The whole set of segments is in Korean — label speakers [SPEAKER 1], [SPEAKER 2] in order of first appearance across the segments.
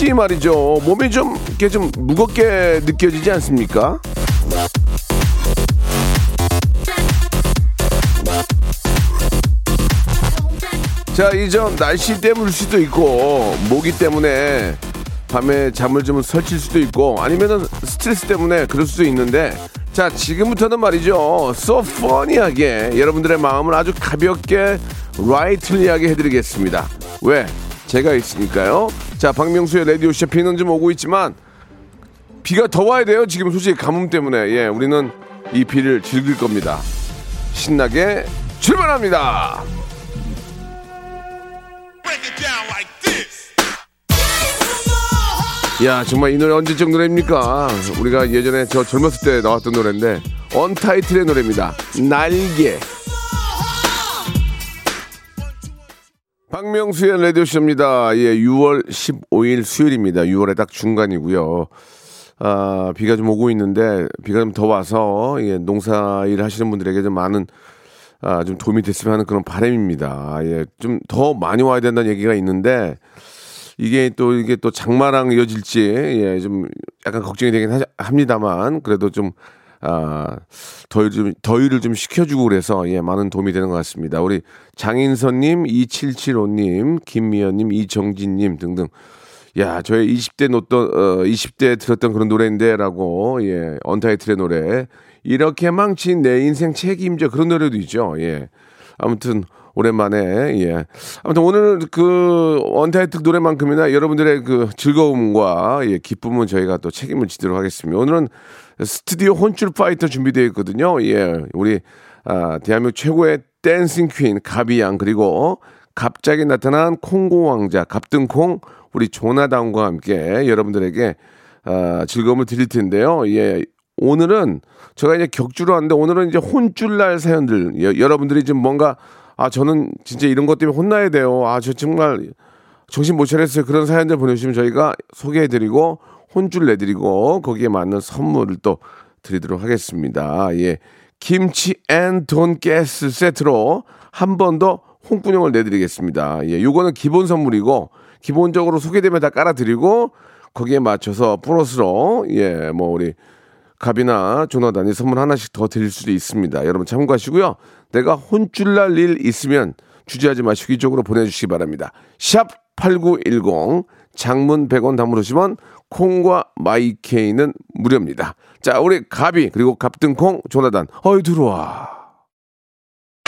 [SPEAKER 1] 혹시 말이죠. 몸이 좀 이렇게 좀 무겁게 느껴지지 않습니까? 자 이전 날씨 때문일 수도 있고 모기 때문에 밤에 잠을 좀 설칠 수도 있고 아니면은 스트레스 때문에 그럴 수도 있는데 자 지금부터는 말이죠. So funny하게 여러분들의 마음을 아주 가볍게 라이틀리하게 해드리겠습니다. 왜? 제가 있으니까요 자 박명수의 라디오 쇼 비는 좀 오고 있지만 비가 더 와야 돼요 지금 솔직히 가뭄 때문에 예 우리는 이 비를 즐길 겁니다 신나게 출발합니다. 야 정말 이 노래 언제적 노래입니까? 우리가 예전에 저 젊었을 때 나왔던 노래인데 언타이틀의 노래입니다. 날개. 박명수의 라디오쇼입니다. 예, 6월 15일 수요일입니다. 6월에 딱 중간이고요. 아, 비가 좀 오고 있는데 비가 좀 더 와서 예, 농사 일 하시는 분들에게 좀 많은 아, 좀 도움이 됐으면 하는 그런 바람입니다. 예, 좀 더 많이 와야 된다는 얘기가 있는데 이게 또 이게 또 장마랑 이어질지 예, 좀 약간 걱정이 되긴 하, 합니다만 그래도 좀 아, 더위 좀 더위를 좀 식혀주고 그래서 예, 많은 도움이 되는 것 같습니다. 우리 장인선님, 2775님, 김미연님, 이정진님 등등. 야, 저의 20대 놓던 어, 20대 들었던 그런 노래인데 라고 예, 언타이틀의 노래. 이렇게 망친 내 인생 책임져 그런 노래도 있죠. 예. 아무튼 오랜만에 예. 아무튼 오늘 그 언타이틀 노래만큼이나 여러분들의 그 즐거움과 예, 기쁨은 저희가 또 책임을 지도록 하겠습니다. 오늘은 스튜디오 혼줄 파이터 준비되어 있거든요. 예. 우리 아, 대한민국 최고의 dancing queen 가비양 그리고 갑자기 나타난 콩고 왕자 갑등콩 우리 조나단과 함께 여러분들에게 아, 즐거움을 드릴 텐데요. 예. 오늘은 제가 이제 격주로 하는데 오늘은 이제 혼쭐날 사연들 여, 여러분들이 지금 뭔가 아 저는 진짜 이런 것 때문에 혼나야 돼요. 아 저 정말 정신 못 차렸어요. 그런 사연들 보내주시면 저희가 소개해드리고 혼쭐 내드리고 거기에 맞는 선물을 또 드리도록 하겠습니다. 예. 김치 and 돈가스 세트로 한 번 더 혼구녕을 내드리겠습니다. 예. 요거는 기본 선물이고 기본적으로 소개되면 다 깔아드리고 거기에 맞춰서 플러스로 예, 뭐 우리 가비나 조나단이 선물 하나씩 더 드릴 수도 있습니다. 여러분 참고하시고요. 내가 혼쭐 날 일 있으면 주저하지 마시고 이쪽으로 보내주시기 바랍니다. 샵 8910 장문 100원 담으시면 콩과 마이케이는 무료입니다. 자 우리 갑이 그리고 갑등콩 조나단 어이 들어와.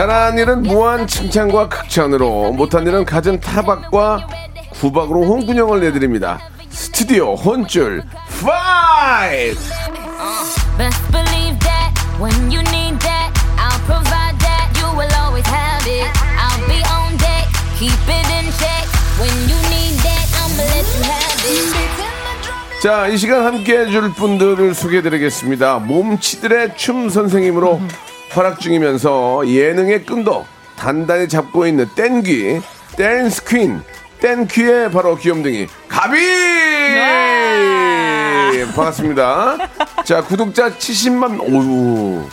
[SPEAKER 1] 잘한 일은 무한 칭찬과 극찬으로 못한 일은 갖은 타박과 구박으로 홍군형을 내드립니다. 스튜디오 혼줄 파이트!
[SPEAKER 2] Best believe that when you need that, I'll provide that. You will always have it. I'll be on deck, keep it in check. When you need that, I'ma let you have it.
[SPEAKER 1] 자, 이 시간 함께 해줄 분들을 소개해드리겠습니다. 몸치들의 춤 선생님으로 활약 중이면서 예능의 끈도 단단히 잡고 있는 땡귀, 댄스 퀸, 땡귀의 바로 귀염둥이, 가비! 반갑습니다. 자, 구독자 70만, 오우,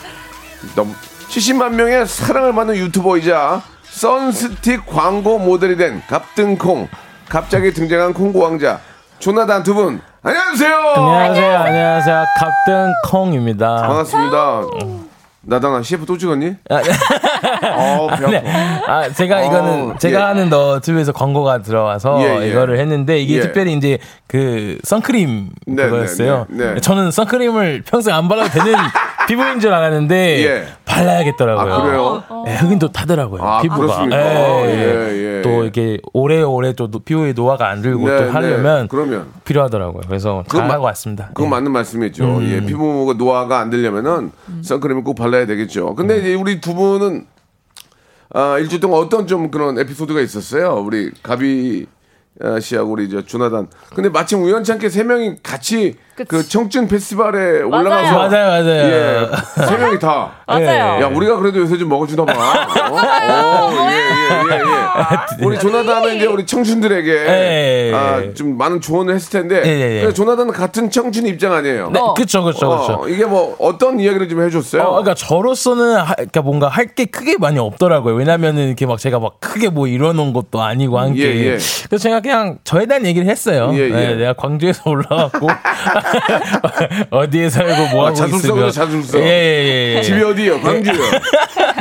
[SPEAKER 1] 너무, 70만 명의 사랑을 받는 유튜버이자 선스틱 광고 모델이 된 갑등콩, 갑자기 등장한 콩고 왕자, 조나단 두 분, 안녕하세요!
[SPEAKER 3] 안녕하세요, 안녕하세요. 갑등콩입니다.
[SPEAKER 1] 반갑습니다. 나다나 CF 또 찍었니?
[SPEAKER 3] 아, 네.
[SPEAKER 1] 어, 배
[SPEAKER 3] 네.
[SPEAKER 1] 아,
[SPEAKER 3] 제가 이거는
[SPEAKER 1] 어,
[SPEAKER 3] 제가
[SPEAKER 1] 예.
[SPEAKER 3] 하는 너튜브에서 광고가 들어와서
[SPEAKER 1] 예, 예.
[SPEAKER 3] 이거를 했는데 이게
[SPEAKER 1] 예.
[SPEAKER 3] 특별히 이제 그 선크림
[SPEAKER 1] 네,
[SPEAKER 3] 그거였어요.
[SPEAKER 1] 네, 네, 네.
[SPEAKER 3] 저는 선크림을 평소에 안 발라도 되는 피부인 줄 알았는데
[SPEAKER 1] 예.
[SPEAKER 3] 발라야겠더라고요.
[SPEAKER 1] 아, 그래요?
[SPEAKER 3] 네, 흑인도 타더라고요.
[SPEAKER 1] 아,
[SPEAKER 3] 피부가.
[SPEAKER 1] 그렇습니까?
[SPEAKER 3] 예,
[SPEAKER 1] 예, 예.
[SPEAKER 3] 또 이렇게 오래오래 또 노- 피부에 노화가 안 들고
[SPEAKER 1] 네,
[SPEAKER 3] 또 하려면
[SPEAKER 1] 네. 그러면
[SPEAKER 3] 필요하더라고요. 그래서
[SPEAKER 1] 그건
[SPEAKER 3] 잘
[SPEAKER 1] 마-
[SPEAKER 3] 하고 왔습니다.
[SPEAKER 1] 그건
[SPEAKER 3] 예.
[SPEAKER 1] 맞는 말씀이죠.
[SPEAKER 3] 음.
[SPEAKER 1] 예, 피부가 노화가 안 되려면은 선크림을 꼭 발라야 되겠죠. 근데 이제 우리 두 분은 아, 일주일 동안 어떤 좀 그런 에피소드가 있었어요. 우리 가비 아, 씨하고 우리 저 조나단. 근데 마침 우연찮게 세 명이 같이 그 청춘 페스티벌에 올라가서
[SPEAKER 3] 맞아요, 맞아요.
[SPEAKER 1] 예, 세 명이 다.
[SPEAKER 4] 맞아요.
[SPEAKER 1] 야, 우리가 그래도 요새 좀 먹어주나 봐. 어? 어, 예, 예, 예, 예. 우리 조나단은 이제 우리 청춘들에게
[SPEAKER 3] 예.
[SPEAKER 1] 아, 좀 많은 조언을 했을 텐데.
[SPEAKER 3] 예, 예, 예.
[SPEAKER 1] 근데 조나단은 같은 청춘 입장 아니에요.
[SPEAKER 3] 네, 그쵸, 그쵸, 그쵸.
[SPEAKER 1] 어, 이게 뭐 어떤 이야기를 좀 해줬어요?
[SPEAKER 3] 어, 그러니까 저로서는 하, 그러니까 뭔가 할 게 크게 많이 없더라고요. 왜냐면은 이렇게 막 제가 막 크게 뭐 이뤄놓은 것도 아니고 한 게.
[SPEAKER 1] 예, 예.
[SPEAKER 3] 그래서 제가 그냥 저에 대한 얘기를 했어요.
[SPEAKER 1] 예, 예.
[SPEAKER 3] 네, 내가 광주에서 올라왔고 어디에 살고 뭐
[SPEAKER 1] 아,
[SPEAKER 3] 하고
[SPEAKER 1] 자술서군요,
[SPEAKER 3] 있으면.
[SPEAKER 1] 자술서.
[SPEAKER 3] 예, 예, 예.
[SPEAKER 1] 집이 어디요? 광주요.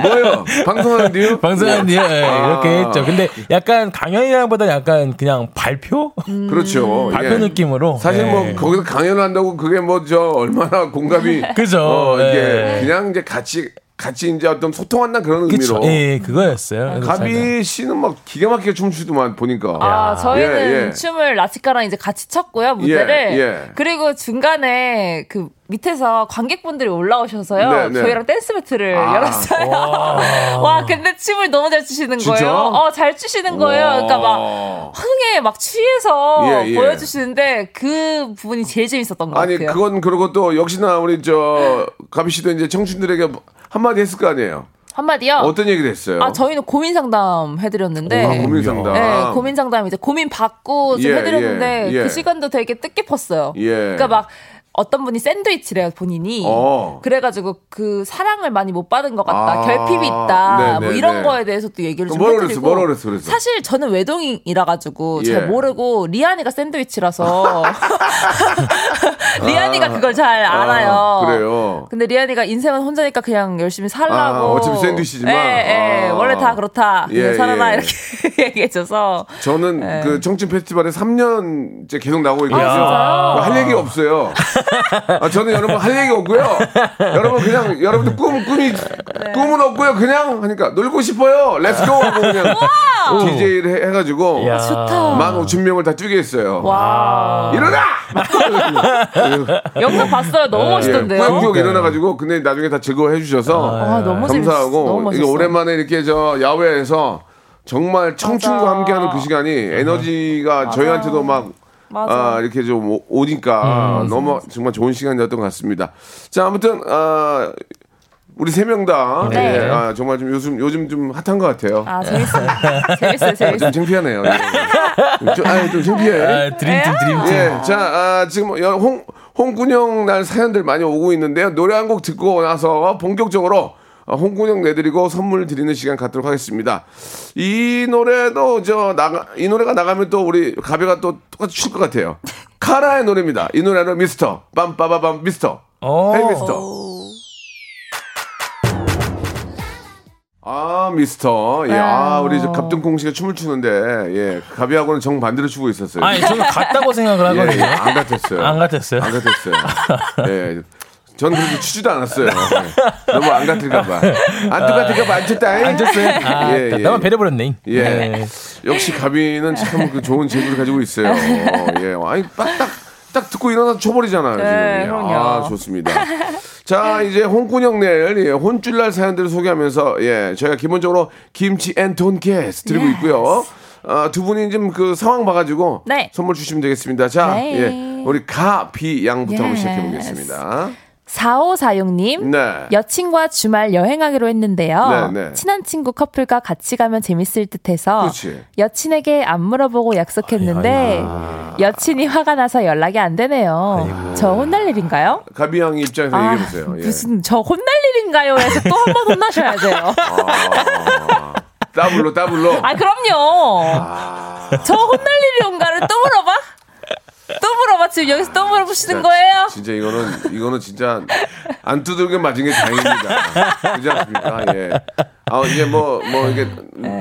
[SPEAKER 1] 뭐요? 방송하는데요?
[SPEAKER 3] 방송하는데요. 예,
[SPEAKER 1] 아.
[SPEAKER 3] 이렇게 했죠. 근데 약간 강연이랑보다 약간 그냥 발표?
[SPEAKER 1] 그렇죠.
[SPEAKER 3] 발표
[SPEAKER 1] 예.
[SPEAKER 3] 느낌으로.
[SPEAKER 1] 사실 뭐
[SPEAKER 3] 예.
[SPEAKER 1] 거기서 강연을 한다고 그게 뭐 저 얼마나 공감이
[SPEAKER 3] 그죠.
[SPEAKER 1] 어, 이게
[SPEAKER 3] 예.
[SPEAKER 1] 그냥 이제 같이 같이 이제 어떤 소통한다는 그런
[SPEAKER 3] 그쵸.
[SPEAKER 1] 의미로.
[SPEAKER 3] 예, 예, 그거였어요. 제가-
[SPEAKER 1] 가비 씨는 막 기가 막히게 춤추더만 보니까.
[SPEAKER 4] 아, 저희는
[SPEAKER 1] 예, 예.
[SPEAKER 4] 춤을 라치카랑 이제 같이 췄고요, 무대를.
[SPEAKER 1] 예, 예.
[SPEAKER 4] 그리고 중간에 그 밑에서 관객분들이 올라오셔서요.
[SPEAKER 1] 네, 네.
[SPEAKER 4] 저희랑 댄스 배틀을
[SPEAKER 1] 아,
[SPEAKER 4] 열었어요. 와, 근데 춤을 너무 잘 추시는
[SPEAKER 1] 진짜?
[SPEAKER 4] 거예요. 어, 잘 추시는 거예요. 그러니까 막 흥에 막 취해서
[SPEAKER 1] 예, 예.
[SPEAKER 4] 보여주시는데 그 부분이 제일 재밌었던 것
[SPEAKER 1] 아니
[SPEAKER 4] 같아요.
[SPEAKER 1] 그건 그러고 또 역시나 우리 저 가비 씨도 이제 청춘들에게 한마디 했을 거 아니에요.
[SPEAKER 4] 한마디요.
[SPEAKER 1] 어떤 얘기를 했어요?
[SPEAKER 4] 아, 저희는 고민 상담 해드렸는데.
[SPEAKER 1] 아, 고민 상담.
[SPEAKER 4] 네, 고민 상담 이제 고민 받고 좀
[SPEAKER 1] 예,
[SPEAKER 4] 해드렸는데
[SPEAKER 1] 예, 예.
[SPEAKER 4] 그 시간도 되게 뜻깊었어요.
[SPEAKER 1] 예.
[SPEAKER 4] 그러니까 막 어떤 분이 샌드위치래요 본인이.
[SPEAKER 1] 어.
[SPEAKER 4] 그래가지고 그 사랑을 많이 못 받은 것 같다,
[SPEAKER 1] 아,
[SPEAKER 4] 결핍이 있다,
[SPEAKER 1] 네,
[SPEAKER 4] 뭐
[SPEAKER 1] 네,
[SPEAKER 4] 이런
[SPEAKER 1] 네.
[SPEAKER 4] 거에 대해서 또 얘기를 좀
[SPEAKER 1] 뭐라
[SPEAKER 4] 해드리고.
[SPEAKER 1] 그랬어? 뭐라 그랬어? 그랬어?
[SPEAKER 4] 사실 저는 외동이라 가지고
[SPEAKER 1] 예.
[SPEAKER 4] 잘 모르고 리안이가 샌드위치라서 리안이가 그걸 잘 알아요.
[SPEAKER 1] 아, 그래요.
[SPEAKER 4] 근데 리안이가 인생은 혼자니까 그냥 열심히 살라고.
[SPEAKER 1] 아, 어차피 샌드위치지만.
[SPEAKER 4] 예, 예.
[SPEAKER 1] 아.
[SPEAKER 4] 원래 다 그렇다. 그냥
[SPEAKER 1] 예,
[SPEAKER 4] 살아라
[SPEAKER 1] 예.
[SPEAKER 4] 이렇게 얘기해줘서.
[SPEAKER 1] 저는
[SPEAKER 4] 네.
[SPEAKER 1] 그 청춘 페스티벌에 3년째 계속 나오고 있거든요.
[SPEAKER 4] 아?
[SPEAKER 1] 할 얘기 없어요. 아, 저는 여러분 할 얘기 없고요. 여러분 그냥 여러분들 꿈 꿈이
[SPEAKER 4] 네.
[SPEAKER 1] 꿈은 없고요. 그냥 하니까 놀고 싶어요. let's go 하고 그냥 DJ를 해, 해가지고
[SPEAKER 3] 야.
[SPEAKER 4] 좋다.
[SPEAKER 1] 15,000명을 다 뛰게 했어요.
[SPEAKER 4] 와.
[SPEAKER 1] 일어나!
[SPEAKER 4] 영상 봤어요. 너무 멋있던데요.
[SPEAKER 1] 예, 꾸역꾸역 일어나 가지고 근데 나중에 다 즐거워해 주셔서
[SPEAKER 4] 아, 너무.
[SPEAKER 1] 감사하고 이게. 오랜만에 이렇게 저 야외에서 정말 청춘과
[SPEAKER 4] 맞아.
[SPEAKER 1] 함께하는 그 시간이 에너지가 저희한테도
[SPEAKER 4] 막맞 아.
[SPEAKER 1] 아, 이렇게 좀 오- 오니까 너무 정말 좋은 시간이었던 것 같습니다. 자 아무튼 아, 우리 세 명다
[SPEAKER 4] 네.
[SPEAKER 1] 예, 아, 정말 좀 요즘 요즘 좀 핫한 것 같아요.
[SPEAKER 4] 아, 재밌어요. 재밌어요,
[SPEAKER 1] 아,
[SPEAKER 4] 재밌어요.
[SPEAKER 1] 좀 창피하네요. 예. 좀, 아, 좀 창피해.
[SPEAKER 3] 아, 드림팀, 드림팀.
[SPEAKER 1] 예, 자, 아, 지금 여- 홍, 홍군형 날 사연들 많이 오고 있는데요. 노래 한 곡 듣고 나서 본격적으로 어, 홍군형 내드리고 선물 드리는 시간 갖도록 하겠습니다. 이 노래도 저 나가 이 노래가 나가면 또 우리 가비가 또 똑같이 출 것 같아요. 카라의 노래입니다. 이 노래는 미스터 빰빠바밤 미스터.
[SPEAKER 3] 오.
[SPEAKER 1] 헤이 미스터. 아 미스터. 예, 아 우리 저 갑등콩 씨가 춤을 추는데 예 가비하고는 정 반대로 추고 있었어요.
[SPEAKER 3] 아니, 저는 같다고 생각을
[SPEAKER 1] 예, 예,
[SPEAKER 3] 하거든요.
[SPEAKER 1] 안 같았어요.
[SPEAKER 3] 안 같았어요?
[SPEAKER 1] 안 같았어요. 예. 저는 그렇게 추지도 않았어요. 예. 너무 안 같을까봐. 안 똑같을까봐 안 쳤다.
[SPEAKER 3] 안 쳤어요? 아,
[SPEAKER 1] 예, 예.
[SPEAKER 3] 나만 배려버렸네.
[SPEAKER 1] 예.
[SPEAKER 3] 네.
[SPEAKER 1] 역시 가비는 참 그 좋은 재주를 가지고 있어요. 예. 아니, 딱, 딱, 딱 듣고 일어나서 쳐버리잖아요.
[SPEAKER 4] 네,
[SPEAKER 1] 지금.
[SPEAKER 4] 그럼요.
[SPEAKER 1] 아, 좋습니다. 자, 이제 혼구녕 낼 예, 혼쭐날 사연들을 소개하면서 예, 저희가 기본적으로 김치 and 돈가스 드리고 있고요. 아, 두 분이 좀 그 상황 봐가지고
[SPEAKER 4] 네.
[SPEAKER 1] 선물 주시면 되겠습니다. 자,
[SPEAKER 4] 네.
[SPEAKER 1] 예, 우리 가비 양부터 한번. 시작해 보겠습니다.
[SPEAKER 4] 4546님.
[SPEAKER 1] 네.
[SPEAKER 4] 여친과 주말 여행하기로 했는데요.
[SPEAKER 1] 네, 네.
[SPEAKER 4] 친한 친구 커플과 같이 가면 재밌을 듯 해서
[SPEAKER 1] 그렇지.
[SPEAKER 4] 여친에게 안 물어보고 약속했는데 여친이 화가 나서 연락이 안 되네요. 저 혼날 일인가요?
[SPEAKER 1] 가비 양 입장에서 얘기해 보세요. 예.
[SPEAKER 4] 아, 무슨 저 혼날 일인가요? 해서 또 한 번 혼나셔야 돼요.
[SPEAKER 1] 더블로 더블로.
[SPEAKER 4] 아 그럼요. 저 혼날 일인가를 또 물어봐? 또 물어봐 지금 여기서 또 물어보시는 거예요?
[SPEAKER 1] 진짜 이거는 이거는 진짜 안 두들겨 맞은 게 다행입니다. 그렇지 않습니까? 예. 아 이제 뭐뭐 이게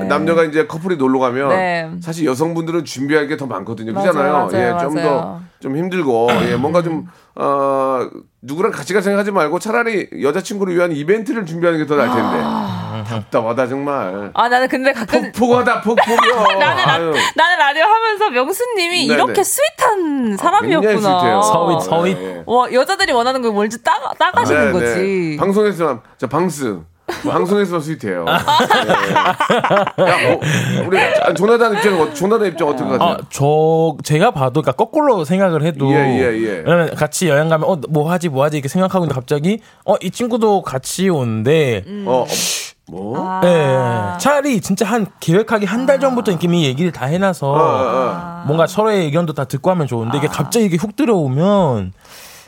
[SPEAKER 1] 남녀가 이제 커플이 놀러 가면
[SPEAKER 4] 네.
[SPEAKER 1] 사실 여성분들은 준비할 게 더 많거든요. 그잖아요. 예, 좀 더. 좀 힘들고 예, 뭔가 좀 어, 누구랑 같이 갈 생각하지 말고 차라리 여자친구를 위한 이벤트를 준비하는 게 더 나을 텐데. 답답하다 정말.
[SPEAKER 4] 아 나는 근데 가끔
[SPEAKER 1] 폭폭하다 폭폭이요.
[SPEAKER 4] 나는, 라. 나는 라디오 하면서 명수님이
[SPEAKER 1] 네네.
[SPEAKER 4] 이렇게 sweet한
[SPEAKER 1] 굉장히
[SPEAKER 4] 사람이었구나.
[SPEAKER 1] 스윗해요.
[SPEAKER 3] 서윗, 서윗.
[SPEAKER 1] 예, 예.
[SPEAKER 4] 와 여자들이 원하는 걸 뭔지 따, 따가시는
[SPEAKER 1] 네,
[SPEAKER 4] 거지.
[SPEAKER 1] 네. 방송에서 저 방스 방송에서 스윗해요.
[SPEAKER 4] 아.
[SPEAKER 1] 예. 야, 뭐, 우리 아, 조나단 입장 어, 조나단 입장 어떻게
[SPEAKER 3] 아,
[SPEAKER 1] 가세요?
[SPEAKER 3] 저 제가 봐도 그러니까 거꾸로 생각을 해도
[SPEAKER 1] 예, 예, 예.
[SPEAKER 3] 왜냐면 같이 여행 가면 어뭐 하지 뭐 하지 이렇게 생각하고 있는데 갑자기 어 이 친구도 같이 오는데
[SPEAKER 1] 어, 어, 뭐?
[SPEAKER 4] 아.
[SPEAKER 3] 예, 차라리 진짜 한 계획하기 한 달 전부터 이렇게 이미 얘기를 다 해놔서
[SPEAKER 1] 어, 어.
[SPEAKER 3] 뭔가 서로의 의견도 다 듣고 하면 좋은데 이게 갑자기 이게 훅 들어오면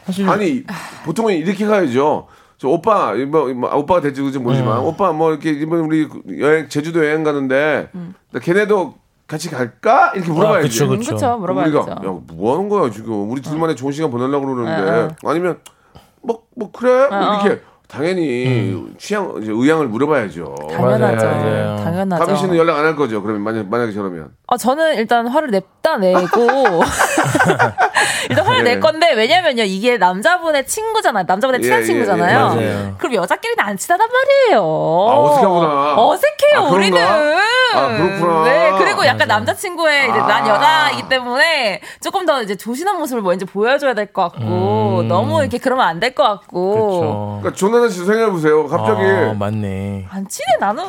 [SPEAKER 3] 사실
[SPEAKER 1] 아니 보통은 이렇게 가야죠. 저 오빠 뭐, 뭐 오빠가 될지 그지 모르지만
[SPEAKER 3] 음.
[SPEAKER 1] 오빠 뭐 이렇게 이번 우리 여행 제주도 여행 가는데 나 걔네도 같이 갈까 이렇게 물어봐야지.
[SPEAKER 3] 아, 그쵸, 그쵸.
[SPEAKER 4] 그쵸
[SPEAKER 1] 그럼
[SPEAKER 4] 물어봐야죠.
[SPEAKER 1] 우리가 야 뭐 하는 거야 지금 우리 둘만의 좋은 시간 보내려고 그러는데
[SPEAKER 4] 어,
[SPEAKER 1] 아니면 뭐 뭐 그래 뭐
[SPEAKER 4] 어,
[SPEAKER 1] 이렇게 당연히
[SPEAKER 3] 음.
[SPEAKER 1] 취향 이제 의향을 물어봐야죠.
[SPEAKER 4] 당연하죠.
[SPEAKER 3] 맞아요, 맞아요.
[SPEAKER 4] 당연하죠.
[SPEAKER 1] 가빈 씨는 연락 안 할 거죠. 그러면 만약 만약에 저러면
[SPEAKER 4] 아, 저는 일단 화를 냈다 내고 일단 화를
[SPEAKER 1] 예.
[SPEAKER 4] 낼 건데 왜냐면요 이게 남자분의 친구잖아요. 남자분의 친한
[SPEAKER 1] 예, 예,
[SPEAKER 4] 친구잖아요.
[SPEAKER 1] 예.
[SPEAKER 4] 그럼 여자끼리는 안 친하단 말이에요.
[SPEAKER 1] 아, 어색하구나.
[SPEAKER 4] 어색해요
[SPEAKER 1] 아?
[SPEAKER 4] 우리는.
[SPEAKER 1] 아, 그렇구나.
[SPEAKER 4] 네 그리고 약간 남자친구의 이제 난
[SPEAKER 1] 아.
[SPEAKER 4] 여자이기 때문에 조금 더 이제 조신한 모습을 먼저 보여줘야 될 것 같고 너무 이렇게 그러면 안 될 것 같고
[SPEAKER 3] 그렇죠.
[SPEAKER 1] 그러니까 조나단 씨 생각해 보세요. 갑자기
[SPEAKER 3] 아, 맞네.
[SPEAKER 4] 안 친해 나는.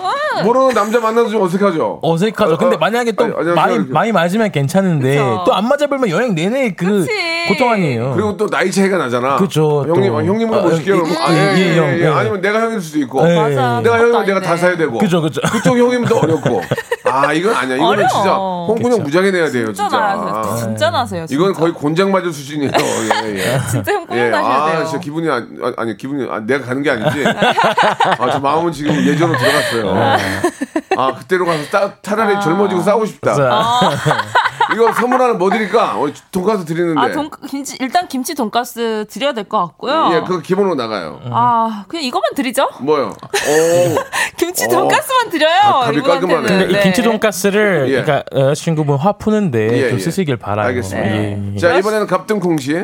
[SPEAKER 1] 모르는 남자 만나도 좀 어색하죠.
[SPEAKER 3] 어색하죠. 근데
[SPEAKER 1] 어,
[SPEAKER 3] 만약에 또
[SPEAKER 1] 아니.
[SPEAKER 3] 많이. 많이 맞으면 괜찮은데. 또 안 맞아보면 여행 내내 그
[SPEAKER 4] 그치.
[SPEAKER 3] 고통 아니에요.
[SPEAKER 1] 그리고 또 나이 차이가 나잖아.
[SPEAKER 3] 그쵸,
[SPEAKER 1] 형님,
[SPEAKER 3] 또.
[SPEAKER 1] 아, 형님은
[SPEAKER 3] 아,
[SPEAKER 1] 멋있게
[SPEAKER 3] 예,
[SPEAKER 1] 하고, 아,
[SPEAKER 3] 예,
[SPEAKER 1] 예,
[SPEAKER 3] 예,
[SPEAKER 1] 예,
[SPEAKER 3] 형,
[SPEAKER 1] 예.
[SPEAKER 3] 예.
[SPEAKER 1] 아니면 내가 형일 수도 있고.
[SPEAKER 3] 예,
[SPEAKER 4] 맞아.
[SPEAKER 1] 내가 형이면 내가 다. 사야 되고.
[SPEAKER 3] 그죠, 그죠.
[SPEAKER 1] 그쪽 형이면 더 어렵고. 아, 이건 아니야. 이거는
[SPEAKER 4] 어려워.
[SPEAKER 1] 진짜 홍군형 무장해 내야 돼요,
[SPEAKER 4] 진짜
[SPEAKER 1] 진짜.
[SPEAKER 4] 나세요. 진짜 나세요. 진짜.
[SPEAKER 1] 이건 거의 곤장 맞을 수준이에요. 예, 예.
[SPEAKER 4] 진짜 형
[SPEAKER 1] 예,
[SPEAKER 4] 꾸며나셔야
[SPEAKER 1] 아,
[SPEAKER 4] 돼요.
[SPEAKER 1] 진짜 기분이 안, 아, 아니, 기분이, 아, 내가 가는 게 아니지. 아, 저 마음은 지금 예전으로 들어갔어요. 아, 그때로 가서 따, 차라리 젊어지고 싸우고 싶다. 이거 선물 하나 뭐 드릴까? 어, 돈가스 드리는데.
[SPEAKER 4] 아, 돈, 김치, 일단 김치 돈가스 드려야 될 것 같고요.
[SPEAKER 1] 예, 그거 기본으로 나가요.
[SPEAKER 4] 아, 그냥 이거만 드리죠?
[SPEAKER 1] 뭐요? 오.
[SPEAKER 4] 김치
[SPEAKER 1] 어.
[SPEAKER 4] 돈가스만 드려요.
[SPEAKER 1] 아,
[SPEAKER 4] 이분한테는.
[SPEAKER 1] 깔끔하네.
[SPEAKER 3] 근데 이
[SPEAKER 4] 네.
[SPEAKER 3] 김치 돈가스를
[SPEAKER 1] 예.
[SPEAKER 3] 그러니까 여자친구분 화 푸는데
[SPEAKER 1] 예,
[SPEAKER 3] 좀
[SPEAKER 1] 예.
[SPEAKER 3] 쓰시길 바라요.
[SPEAKER 1] 알겠습니다.
[SPEAKER 3] 예, 예.
[SPEAKER 1] 자, 이번에는 갑등콩 씨.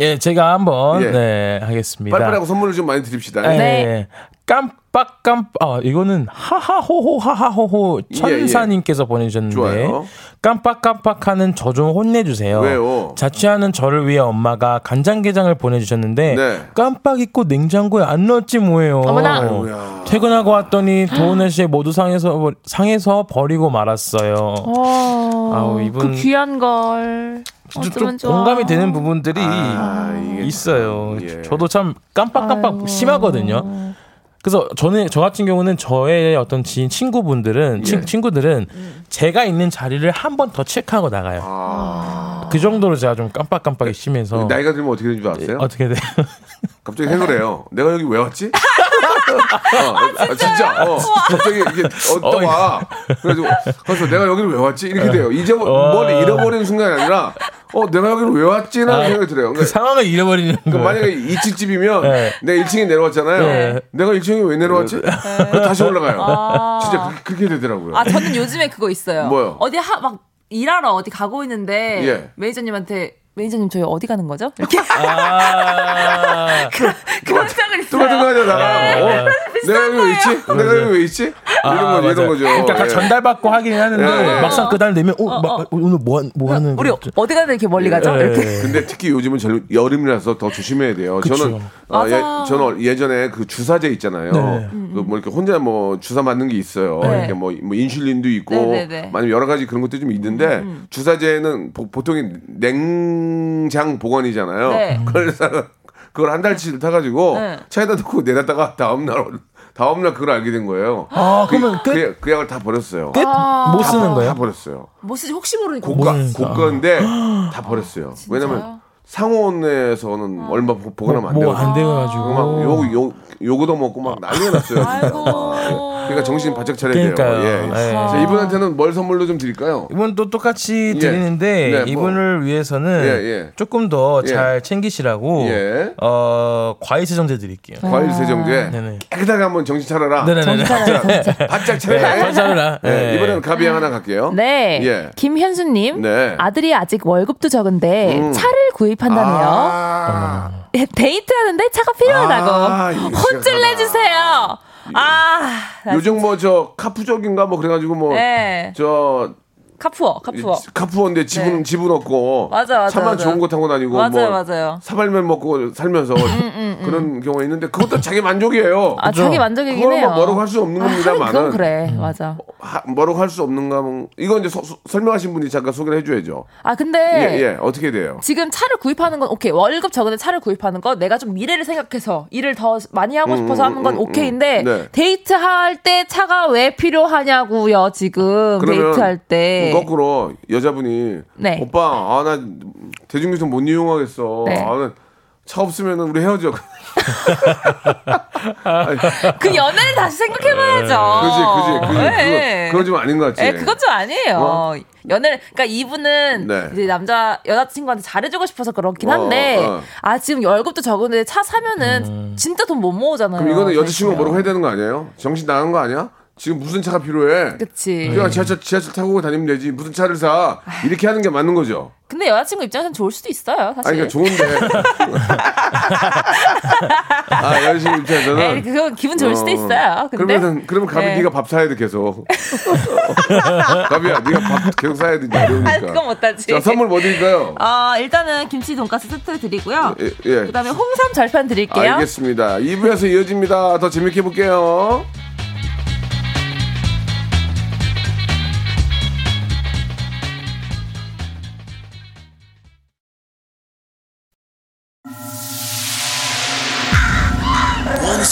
[SPEAKER 3] 예, 제가 한번
[SPEAKER 1] 예.
[SPEAKER 3] 네 하겠습니다.
[SPEAKER 1] 빨리빨리 하고 선물을 좀 많이 드립시다.
[SPEAKER 3] 예,
[SPEAKER 4] 네.
[SPEAKER 3] 깜빡 깜빡 아 이거는 하하호호 하하호호
[SPEAKER 1] 예,
[SPEAKER 3] 천사님께서 보내주셨는데
[SPEAKER 1] 좋아요.
[SPEAKER 3] 깜빡 깜빡하는 저 좀 혼내주세요.
[SPEAKER 1] 왜요?
[SPEAKER 3] 자취하는 저를 위해 엄마가 간장게장을 보내주셨는데
[SPEAKER 1] 네.
[SPEAKER 3] 깜빡 잊고 냉장고에 안 넣었지 뭐예요.
[SPEAKER 4] 어머나.
[SPEAKER 1] 아이고야.
[SPEAKER 3] 퇴근하고 왔더니 더운 날씨에 모두 상해서 상해서 버리고 말았어요.
[SPEAKER 4] 어,
[SPEAKER 3] 아우, 이분-
[SPEAKER 4] 그 귀한 걸.
[SPEAKER 3] 좀,
[SPEAKER 4] 어쩌면
[SPEAKER 3] 좀. 공감이 되는 부분들이
[SPEAKER 1] 아,
[SPEAKER 3] 있어요.
[SPEAKER 1] 참, 예.
[SPEAKER 3] 저도 참 깜빡깜빡
[SPEAKER 4] 아이고.
[SPEAKER 3] 심하거든요. 그래서 저는 저 같은 경우는 저의 어떤 지인 친구분들은
[SPEAKER 1] 예.
[SPEAKER 3] 친, 친구들은 제가 있는 자리를 한 번 더 체크하고 나가요.
[SPEAKER 1] 아.
[SPEAKER 3] 그 정도로 제가 좀 깜빡깜빡이 심해서
[SPEAKER 1] 나이가 들면 어떻게 되는 줄 아세요?
[SPEAKER 3] 어떻게 돼요?
[SPEAKER 1] 갑자기 생각을 해요. 내가 여기 왜 왔지? 어, 아, 진짜. 어, 갑자기 이게 어, 또 와. 그래서 그래서 내가 여기를 왜 왔지? 이렇게 돼요. 이제
[SPEAKER 3] 어.
[SPEAKER 1] 뭘 잃어버리는 순간이 아니라 어, 내가 여기를 왜 왔지라는 생각이 들어요.
[SPEAKER 3] 그
[SPEAKER 1] 그러니까
[SPEAKER 3] 상황을 잃어버리는
[SPEAKER 1] 그
[SPEAKER 3] 거예요.
[SPEAKER 1] 만약에 2층 집이면
[SPEAKER 3] 네.
[SPEAKER 1] 내가 1층에 내려왔잖아요.
[SPEAKER 3] 네.
[SPEAKER 1] 내가 1층에 왜 내려왔지? 그래서 다시 올라가요. 진짜 그렇게, 그렇게 되더라고요.
[SPEAKER 4] 아, 저는 요즘에 그거 있어요.
[SPEAKER 1] 뭐요?
[SPEAKER 4] 어디 하, 막 일하러 어디 가고 있는데
[SPEAKER 1] 예.
[SPEAKER 4] 매니저님한테 매니저님 저희 어디 가는 거죠? 이렇게
[SPEAKER 3] 아,
[SPEAKER 4] 그런 적은 있어요.
[SPEAKER 1] 똑같은 거 하잖아. 어? 내가 여기 왜 있지? 내가 여기 왜 있지? 이런 거죠. 이런 거죠.
[SPEAKER 3] 그러니까 다
[SPEAKER 1] 예.
[SPEAKER 3] 전달받고 하긴 하는데
[SPEAKER 1] 예.
[SPEAKER 3] 막상 그 다음 되면 어, 막, 오늘 뭐, 한- 뭐 하는
[SPEAKER 4] 우리
[SPEAKER 3] 거지?
[SPEAKER 4] 어디 가는데 이렇게 멀리 가죠?
[SPEAKER 3] 예.
[SPEAKER 4] 이렇게.
[SPEAKER 1] 근데 특히 요즘은 절- 여름이라서 더 조심해야 돼요.
[SPEAKER 3] 그쵸.
[SPEAKER 1] 저는 어, 예. 저는 예전에 그 주사제 있잖아요.
[SPEAKER 3] 네.
[SPEAKER 1] 그뭐 이렇게 혼자 뭐 주사 맞는 게 있어요.
[SPEAKER 4] 네.
[SPEAKER 1] 이렇게 뭐, 뭐 인슐린도 있고
[SPEAKER 4] 네, 네, 네.
[SPEAKER 1] 많이 여러 가지 그런 것도 좀 있는데 주사제는 보, 통이 냉장 보관이잖아요.
[SPEAKER 4] 네.
[SPEAKER 1] 그래서 그걸 한 달치를 타가지고
[SPEAKER 4] 네.
[SPEAKER 1] 차에다 넣고 내놨다가 다음 날 다음 날 그걸 알게 된 거예요.
[SPEAKER 3] 아, 그러면
[SPEAKER 1] 그,
[SPEAKER 3] 끝?
[SPEAKER 1] 그, 그 약을 다 버렸어요.
[SPEAKER 3] 끝? 못 쓰는
[SPEAKER 1] 다
[SPEAKER 3] 거예요?
[SPEAKER 1] 버렸어요.
[SPEAKER 4] 뭐 쓰지 혹시 모르니까.
[SPEAKER 1] 고가
[SPEAKER 3] 음.
[SPEAKER 1] 고가인데 다 버렸어요. 왜냐면 상온에서는 얼마 보- 보관하면 안 돼요. 뭐안막
[SPEAKER 3] 돼가지고.
[SPEAKER 1] 요거 요 요거도 먹고 막 난리가 났어요.
[SPEAKER 4] 아이고.
[SPEAKER 1] 그러니까 정신 바짝 차려야 돼요.
[SPEAKER 3] 그러니까요.
[SPEAKER 1] 예.
[SPEAKER 3] 네.
[SPEAKER 1] 자, 이분한테는 뭘 선물로 좀 드릴까요?
[SPEAKER 3] 이분 또 똑같이
[SPEAKER 1] 예.
[SPEAKER 3] 드리는데
[SPEAKER 1] 네, 뭐.
[SPEAKER 3] 이분을 위해서는
[SPEAKER 1] 예, 예.
[SPEAKER 3] 조금 더
[SPEAKER 1] 예.
[SPEAKER 3] 잘 챙기시라고
[SPEAKER 1] 예.
[SPEAKER 3] 어, 과일 세정제 드릴게요.
[SPEAKER 1] 과일 세정제.
[SPEAKER 3] 네네.
[SPEAKER 1] 깨끗하게 한번 정신 차려라.
[SPEAKER 3] 네네네.
[SPEAKER 1] 바짝 차려라.
[SPEAKER 3] 잘 살아라.
[SPEAKER 1] 네,
[SPEAKER 3] 예.
[SPEAKER 1] 이번에는 가비양 하나 갈게요.
[SPEAKER 4] 네.
[SPEAKER 1] 예.
[SPEAKER 4] 김현수님.
[SPEAKER 1] 네.
[SPEAKER 4] 아들이 아직 월급도 적은데
[SPEAKER 1] 음.
[SPEAKER 4] 차를 구입한다네요.
[SPEAKER 1] 아,
[SPEAKER 4] 데이트하는데 차가 필요하다고.
[SPEAKER 1] 아, 이거
[SPEAKER 4] 혼좀
[SPEAKER 1] 시원하다.
[SPEAKER 4] 내주세요. 아. 나
[SPEAKER 1] 요즘 뭐 저 카푸적인가 뭐 그래가지고 뭐
[SPEAKER 4] 네.
[SPEAKER 1] 저
[SPEAKER 4] car poor, car
[SPEAKER 1] poor. car poor인데 집은
[SPEAKER 4] 네.
[SPEAKER 1] 집은 없고
[SPEAKER 4] 맞아, 맞아,
[SPEAKER 1] 차만
[SPEAKER 4] 맞아.
[SPEAKER 1] 좋은 거 타고 다니고
[SPEAKER 4] 맞아요,
[SPEAKER 1] 뭐
[SPEAKER 4] 맞아요. 음,
[SPEAKER 1] 사발면 먹고 살면서 그런 경우가 있는데 그것도 자기 만족이에요.
[SPEAKER 4] 아, 자기 만족이긴
[SPEAKER 1] 그걸
[SPEAKER 4] 해요.
[SPEAKER 1] 뭐 뭐라고 할 수 없는
[SPEAKER 4] 아,
[SPEAKER 1] 겁니다만은.
[SPEAKER 4] 그건 그래. 맞아.
[SPEAKER 1] 하- 뭐라고 할 수 없는가 하면 이건 이제 서- 서- 설명하신 분이 잠깐 소개를 해줘야죠.
[SPEAKER 4] 아, 근데.
[SPEAKER 1] 예, 예, 어떻게 돼요?
[SPEAKER 4] 지금 차를 구입하는 건 오케이 월급 적은데 차를 구입하는 건 내가 좀 미래를 생각해서 일을 더 많이 하고 싶어서 하는 건
[SPEAKER 1] 음,
[SPEAKER 4] 오케이인데
[SPEAKER 1] 네.
[SPEAKER 4] 데이트 할 때 차가 왜 필요하냐고요 지금 데이트 할 때
[SPEAKER 1] 거꾸로 여자분이
[SPEAKER 4] 네.
[SPEAKER 1] 오빠 아 나 대중교통 못 이용하겠어.
[SPEAKER 4] 네.
[SPEAKER 1] 아, 나차 없으면 우리 헤어져.
[SPEAKER 4] 그 연애를 다시 생각해봐야죠.
[SPEAKER 1] 그지, 그지, 그지.
[SPEAKER 4] 네.
[SPEAKER 1] 그거, 그거 좀 아닌 것 같지.
[SPEAKER 4] 예, 그건 좀 아니에요.
[SPEAKER 1] 어?
[SPEAKER 4] 연애를, 그러니까 이분은
[SPEAKER 1] 네.
[SPEAKER 4] 이제 남자, 여자친구한테 잘해주고 싶어서 그렇긴
[SPEAKER 1] 어,
[SPEAKER 4] 한데,
[SPEAKER 1] 어.
[SPEAKER 4] 아, 지금 월급도 적은데 차 사면은 진짜 돈 못 모으잖아요.
[SPEAKER 1] 그럼 이거는 여자친구가. 뭐라고 해야 되는 거 아니에요? 정신 나간 거 아니야? 지금 무슨 차가 필요해?
[SPEAKER 4] 그치.
[SPEAKER 1] 그냥 지하철, 지하철 타고 다니면 되지. 무슨 차를 사? 이렇게 하는 게 맞는 거죠.
[SPEAKER 4] 근데 여자친구 입장에서는 좋을 수도 있어요, 사실.
[SPEAKER 1] 아니, 그러니까 좋은데. 아, 여자친구 입장에서는.
[SPEAKER 4] 에이, 그거 기분 좋을 수도
[SPEAKER 1] 어.
[SPEAKER 4] 있어요. 근데
[SPEAKER 1] 그러면은 그러면 가비
[SPEAKER 4] 네.
[SPEAKER 1] 네가 밥 사야 돼 계속. 가비야 네가 밥 계속 사야 되지 어려우니까.
[SPEAKER 4] 아, 그건 못하지.
[SPEAKER 1] 자 선물 뭐 드릴까요?
[SPEAKER 4] 어, 일단은 김치 돈가스 세트 드리고요.
[SPEAKER 1] 예, 예.
[SPEAKER 4] 그 다음에 홍삼 절편 드릴게요.
[SPEAKER 1] 알겠습니다. 2부에서 이어집니다. 더 재밌게 볼게요.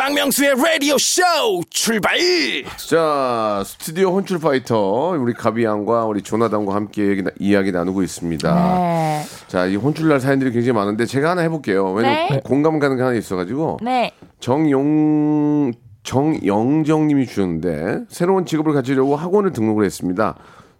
[SPEAKER 5] 박명수의 radio show 출발!
[SPEAKER 1] 자 스튜디오 혼출 파이터 우리 가비양과 우리 조나단과 함께 얘기, 나- 이야기 나누고 있습니다.
[SPEAKER 4] 네.
[SPEAKER 1] 자 이 혼쭐날 사연들이 굉장히 많은데 제가 하나 해볼게요. 왜냐면
[SPEAKER 4] 네.
[SPEAKER 1] 공감 가는 게 하나 있어가지고
[SPEAKER 4] 네.
[SPEAKER 1] 정용 정영정님이 주셨는데 새로운 직업을 가지려고 학원을 등록을 했습니다.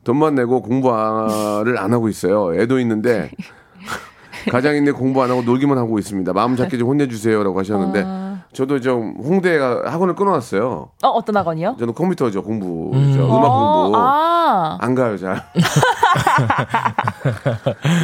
[SPEAKER 1] 돈만 내고 공부를 안 하고 있어요. 애도 있는데 가장인데 공부 안 하고 놀기만 하고 있습니다. 마음 잡게 좀 혼내주세요라고 하셨는데 저도 좀 홍대가 학원을 끊어놨어요.
[SPEAKER 4] 어, 어떤 학원이요?
[SPEAKER 1] 저는 컴퓨터죠 공부, 저 음악
[SPEAKER 4] 어,
[SPEAKER 1] 공부.
[SPEAKER 4] 아.
[SPEAKER 1] 안 가요 잘.